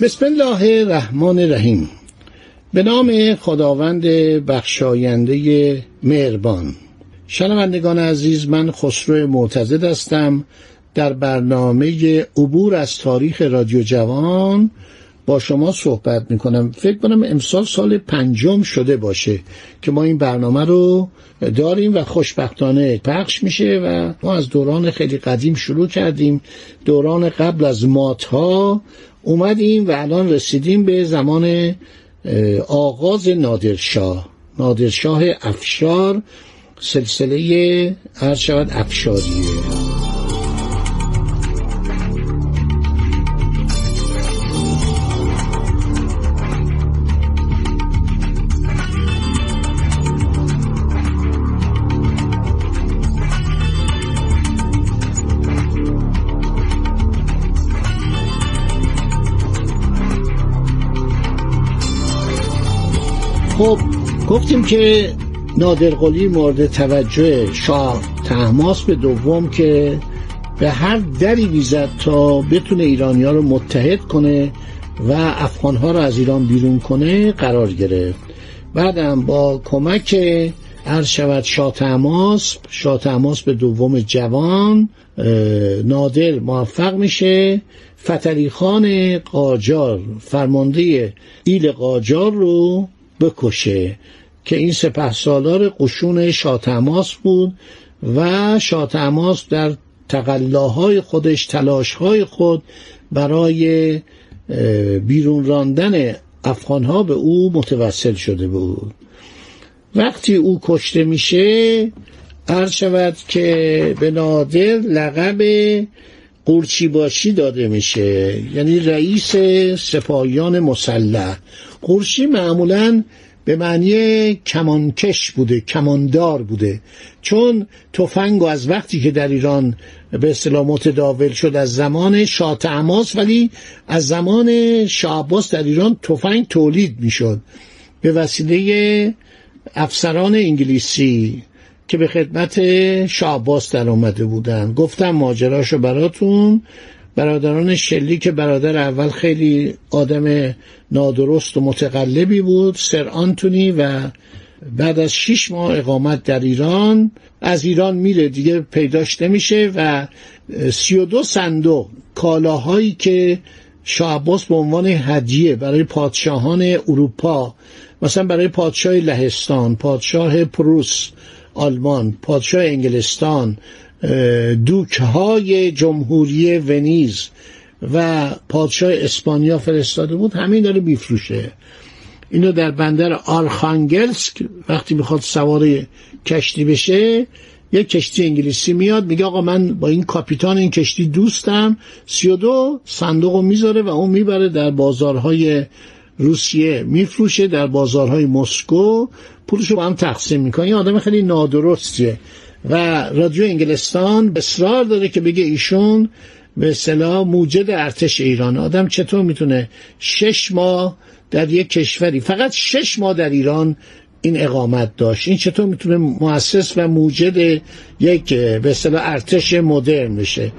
بسم الله الرحمن الرحیم. به نام خداوند بخشاینده مهربان. شنوندگان عزیز من خسرو معتزد هستم. در برنامه عبور از تاریخ رادیو جوان با شما صحبت می کنم فکر کنم امسال سال پنجم شده باشه که ما این برنامه رو داریم و خوشبختانه پخش میشه و ما از دوران خیلی قدیم شروع کردیم. دوران قبل از مات ها اومدیم و الان رسیدیم به زمان آغاز نادرشاه. نادرشاه افشار سلسله عرض شود افشاریه. خب گفتیم که نادرقلی مورد توجه شاه تحماس به دوم که به هر دری بیزد تا بتونه ایرانی ها رو متحد کنه و افغانها رو از ایران بیرون کنه قرار گرفت. بعدم با کمک عرض شود شاه تماس شاه تماس به دوم جوان نادر موفق میشه. فتلی خان قاجار فرمانده ایل قاجار رو بکشه که این سپه سالار قشون شاتماس بود و شاتماس در تقلاهای خودش تلاشهای خود برای بیرون راندن افغانها به او متوسل شده بود. وقتی او کشته میشه عرض شود که به نادر لقب قورچی باشی داده میشه. یعنی رئیس سپاهیان مسلح. قورچی معمولا به معنی کمانکش بوده کماندار بوده. چون تفنگ از وقتی که در ایران به اصطلاح متداول شد از زمان شاه عماس ولی از زمان شاه در ایران تفنگ تولید می‌شد. به وسیله افسران انگلیسی که به خدمت شعباس در آمده بودن. گفتم ماجراشو براتون. برادران شلی که برادر اول خیلی آدم نادرست و متقلبی بود سر آنتونی و بعد از شیش ماه اقامت در ایران. از ایران میره دیگه پیداش نمیشه و سی و دو صندوق کالاهایی که شعباس به عنوان هدیه برای پادشاهان اروپا مثلا برای پادشاه لهستان پادشاه پروس آلمان پادشاه انگلستان دوک های جمهوری ونیز و پادشاه اسپانیا فرستاده بود همین داره میفروشه. اینو در بندر آرخانگلسک وقتی می‌خواد سوار کشتی بشه یک کشتی انگلیسی میاد میگه آقا من با این کاپیتان این کشتی دوستم سی و دو صندوق رو می‌ذاره و اون می‌بره در بازارهای روسیه. میفروشه در بازارهای مسکو پولشو با هم تقسیم می‌کنه. این آدم خیلی نادرستیه. و رادیو انگلستان اصرار داره که بگه ایشون به اصطلاح موجد ارتش ایران. آدم چطور می‌تونه شش ماه در یک کشوری فقط شش ماه در ایران این اقامت داشت؟ این چطور می‌تونه مؤسس و موجد یک به ارتش مدرن بشه؟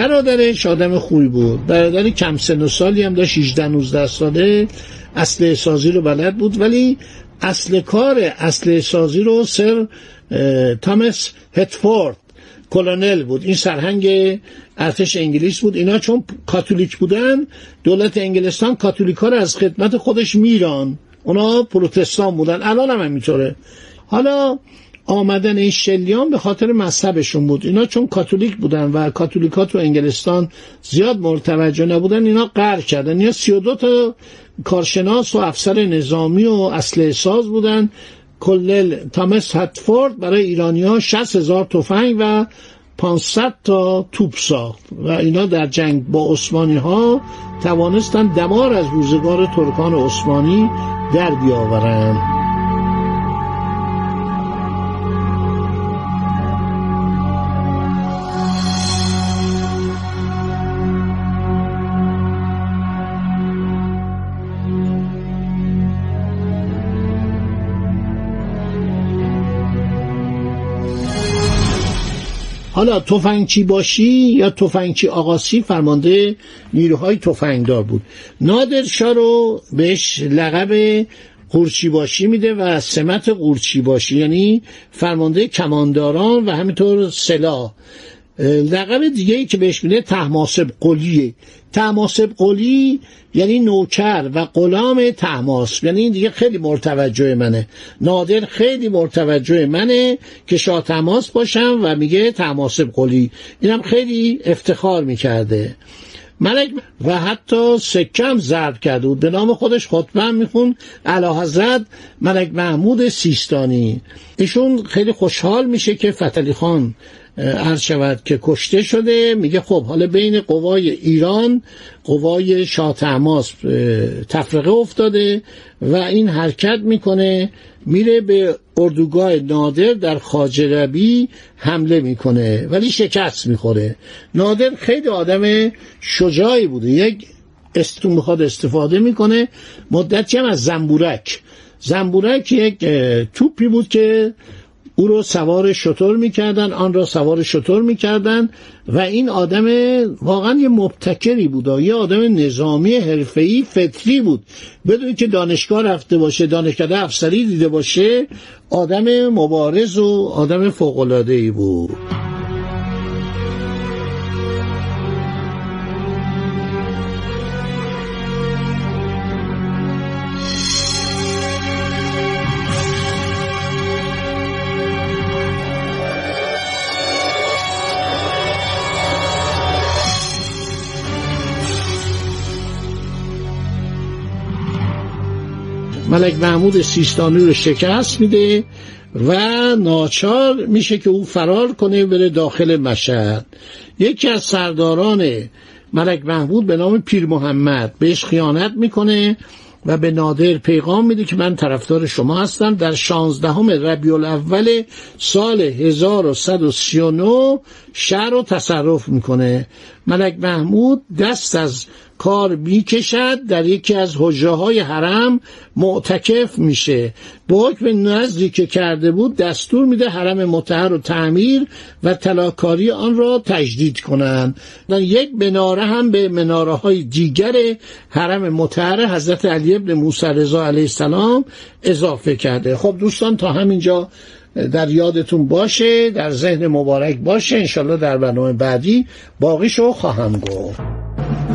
برادرش آدم خوبی بود. برادر کم سن و سالی هم داشت 18 19 ساله. اصل سازی رو بلد بود ولی اصل کار اصل سازی رو سر تامس هتفورد کلونل بود. این سرهنگ ارتش انگلیس بود. اینا چون کاتولیک بودن دولت انگلستان کاتولیک ها رو از خدمت خودش میران. اونا پروتستان بودن. الان هم همینطوره. حالا آمدن این شلیان به خاطر مذهبشون بود. اینا چون کاتولیک بودن و کاتولیکا تو انگلستان زیاد مرتوجه نبودن اینا قهر کردن. اینا 32 تا کارشناس و افسر نظامی و اسلحه ساز بودن. کلل تامس هتفورد برای ایرانی ها 60 هزار تفنگ و 500 تا توپ ساخت و اینا در جنگ با عثمانی ها توانستن دمار از روزگار ترکان عثمانی در بیاورند حالا تفنگچی باشی یا تفنگچی آقاسی فرمانده نیروهای تفنگدار بود. نادر شاه رو بهش لقب قورچی باشی میده و سمت قورچی باشی یعنی فرمانده کمانداران و همینطور سلاح. لقب دیگه ای که بهش میده تحماسب قلیه تحماسب قلی یعنی نوکر و غلام تحماس. یعنی این دیگه خیلی مرتوجه منه. نادر خیلی مرتوجه منه که شاه تماس باشم و میگه تحماسب قلی. اینم خیلی افتخار می‌کرده. ملک و حتی سکم زرد کرده بود. به نام خودش خطبه میخون علا حضرت ملک محمود سیستانی. ایشون خیلی خوشحال میشه که فتلی خان عرض شود که کشته شده میگه خب حالا بین قوای ایران قوای شاه تماس تفرقه افتاده و این حرکت می‌کنه میره به اردوگاه نادر در خاجربی حمله می‌کنه ولی شکست می‌خوره. نادر خیلی آدم شجاعی بوده یک استون می‌خواد استفاده می‌کنه مدتی هم از زنبورک. زنبورک یک توپی بود که او رو سوار شطور می‌کردن آن را سوار شطور می‌کردن و این آدم واقعا یه مبتکری بود یه آدم نظامی حرفه‌ای فطری بود. بدون که دانشگاه رفته باشه دانشکده افسری دیده باشه آدم مبارز و آدم فوق‌العاده‌ای بود. ملک محمود سیستانی رو شکست میده و ناچار میشه که او فرار کنه بره داخل مشهد. یکی از سرداران ملک محمود به نام پیر محمد بهش خیانت می‌کنه و به نادر پیغام میده که من طرفدار شما هستم. در شانزدهم ربیع الاول سال 1139 شهر رو تصرف می‌کنه. ملک محمود دست از کار می‌کشد در یکی از حجره های حرم معتکف میشه. با حکم نزدی که کرده بود دستور میده حرم متحر رو تعمیر و تلاکاری آن را تجدید کنند. یک مناره هم به مناره های دیگر حرم متحر حضرت علی ابن موسی رضا علیه السلام اضافه کرده. خب دوستان تا همینجا در یادتون باشه در ذهن مبارک باشه. انشالله در برنامه بعدی باقیشو خواهم گفت.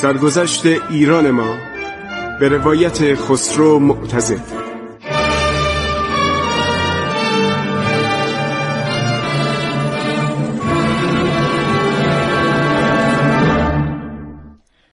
سرگذشت ایران ما به روایت خسرو معتزد.